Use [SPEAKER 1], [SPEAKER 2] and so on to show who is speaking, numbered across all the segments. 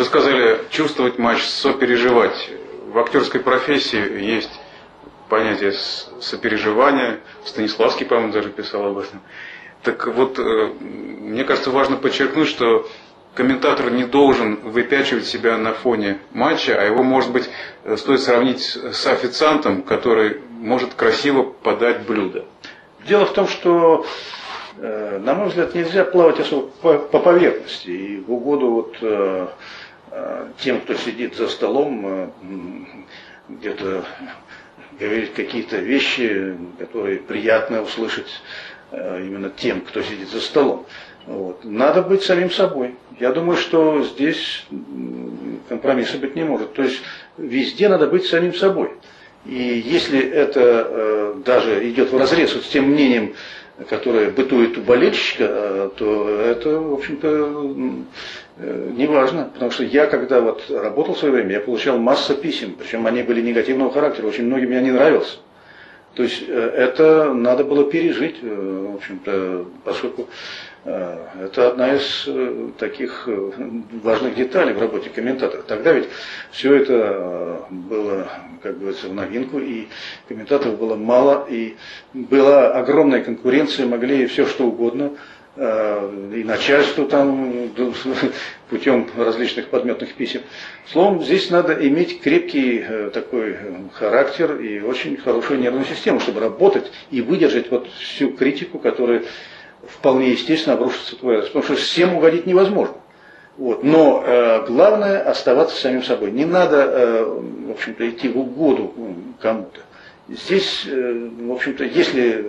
[SPEAKER 1] Вы сказали чувствовать матч, сопереживать. В актерской профессии есть понятие сопереживания. Станиславский, по-моему, даже писал об этом. Так вот, э, мне кажется, важно подчеркнуть, что комментатор не должен выпячивать себя на фоне матча, а его, может быть, э, стоит сравнить с официантом, который может красиво подать блюдо.
[SPEAKER 2] Дело в том, что, э, на мой взгляд, нельзя плавать особо по поверхности. И в угоду вот тем, кто сидит за столом, где-то говорить какие-то вещи, которые приятно услышать Э, именно тем, кто сидит за столом. Вот. Надо быть самим собой. Я думаю, что здесь компромисса быть не может. То есть везде надо быть самим собой. И если это э, даже идет в разрез вот с тем мнением, которое бытует у болельщика, э, то это, в общем-то, э, не важно. Потому что я, когда вот работал в свое время, я получал массу писем, причем они были негативного характера, очень многим я не нравился. То есть э, это надо было пережить, э, в общем-то, поскольку э, это одна из таких важных деталей в работе комментатора. Тогда ведь все это было, как говорится, в новинку, и комментаторов было мало, и была огромная конкуренция, могли все что угодно и начальству там путем различных подметных писем. Словом, здесь надо иметь крепкий э, такой э, характер и очень хорошую нервную систему, чтобы работать и выдержать вот всю критику, которая вполне естественно обрушится в твой адрес. Потому что всем угодить невозможно. Вот. Но э, главное оставаться самим собой. Не надо, э, в общем-то, идти в угоду кому-то. Здесь, э, в общем-то, если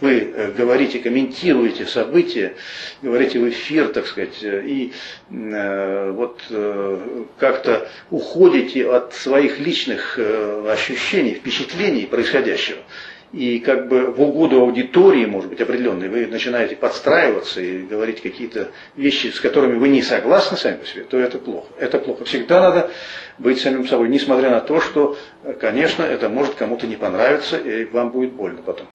[SPEAKER 2] вы э, говорите, комментируете события, говорите в эфир, так сказать, э, и вот как-то уходите от своих личных ощущений, впечатлений происходящего, и как бы в угоду аудитории, может быть, определенной, вы начинаете подстраиваться и говорить какие-то вещи, с которыми вы не согласны сами по себе, то это плохо. Это плохо. Всегда надо быть самим собой, несмотря на то, что, конечно, это может кому-то не понравиться, и вам будет больно потом.